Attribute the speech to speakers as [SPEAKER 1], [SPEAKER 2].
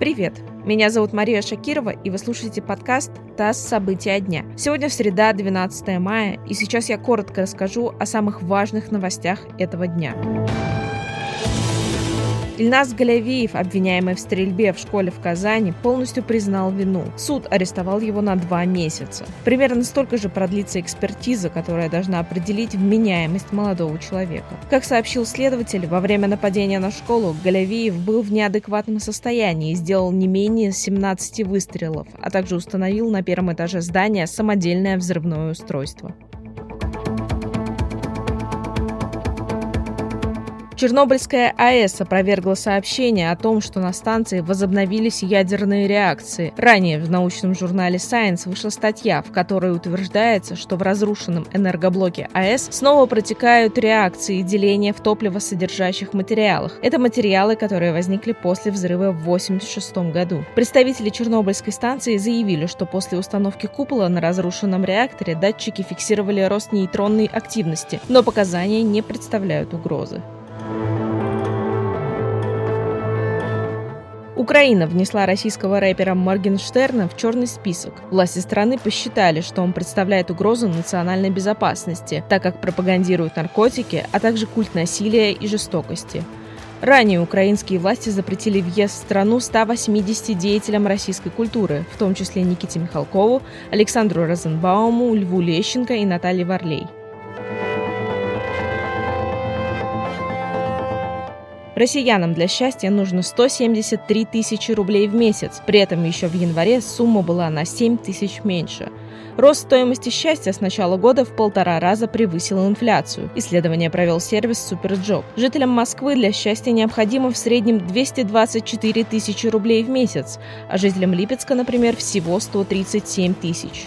[SPEAKER 1] Привет! Меня зовут Мария Шакирова, и вы слушаете подкаст «ТАСС. События дня». Сегодня среда, 12 мая, и сейчас я коротко расскажу о самых важных новостях этого дня. Ильнас Галявиев, обвиняемый в стрельбе в школе в Казани, полностью признал вину. Суд арестовал его на два месяца. Примерно столько же продлится экспертиза, которая должна определить вменяемость молодого человека. Как сообщил следователь, во время нападения на школу Галявиев был в неадекватном состоянии и сделал не менее 17 выстрелов, а также установил на первом этаже здания самодельное взрывное устройство. Чернобыльская АЭС опровергла сообщение о том, что на станции возобновились ядерные реакции. Ранее в научном журнале Science вышла статья, в которой утверждается, что в разрушенном энергоблоке АЭС снова протекают реакции деления в топливосодержащих материалах. Это материалы, которые возникли после взрыва в 1986 году. Представители Чернобыльской станции заявили, что после установки купола на разрушенном реакторе датчики фиксировали рост нейтронной активности, но показания не представляют угрозы. Украина внесла российского рэпера Моргенштерна в черный список. Власти страны посчитали, что он представляет угрозу национальной безопасности, так как пропагандирует наркотики, а также культ насилия и жестокости. Ранее украинские власти запретили въезд в страну 180 деятелям российской культуры, в том числе Никите Михалкову, Александру Розенбауму, Льву Лещенко и Наталье Варлей. Россиянам для счастья нужно 173 тысячи рублей в месяц. При этом еще в январе сумма была на 7 тысяч меньше. Рост стоимости счастья с начала года в полтора раза превысил инфляцию. Исследование провел сервис Суперджоb. Жителям Москвы для счастья необходимо в среднем 224 тысячи рублей в месяц, а жителям Липецка, например, всего 137 тысяч.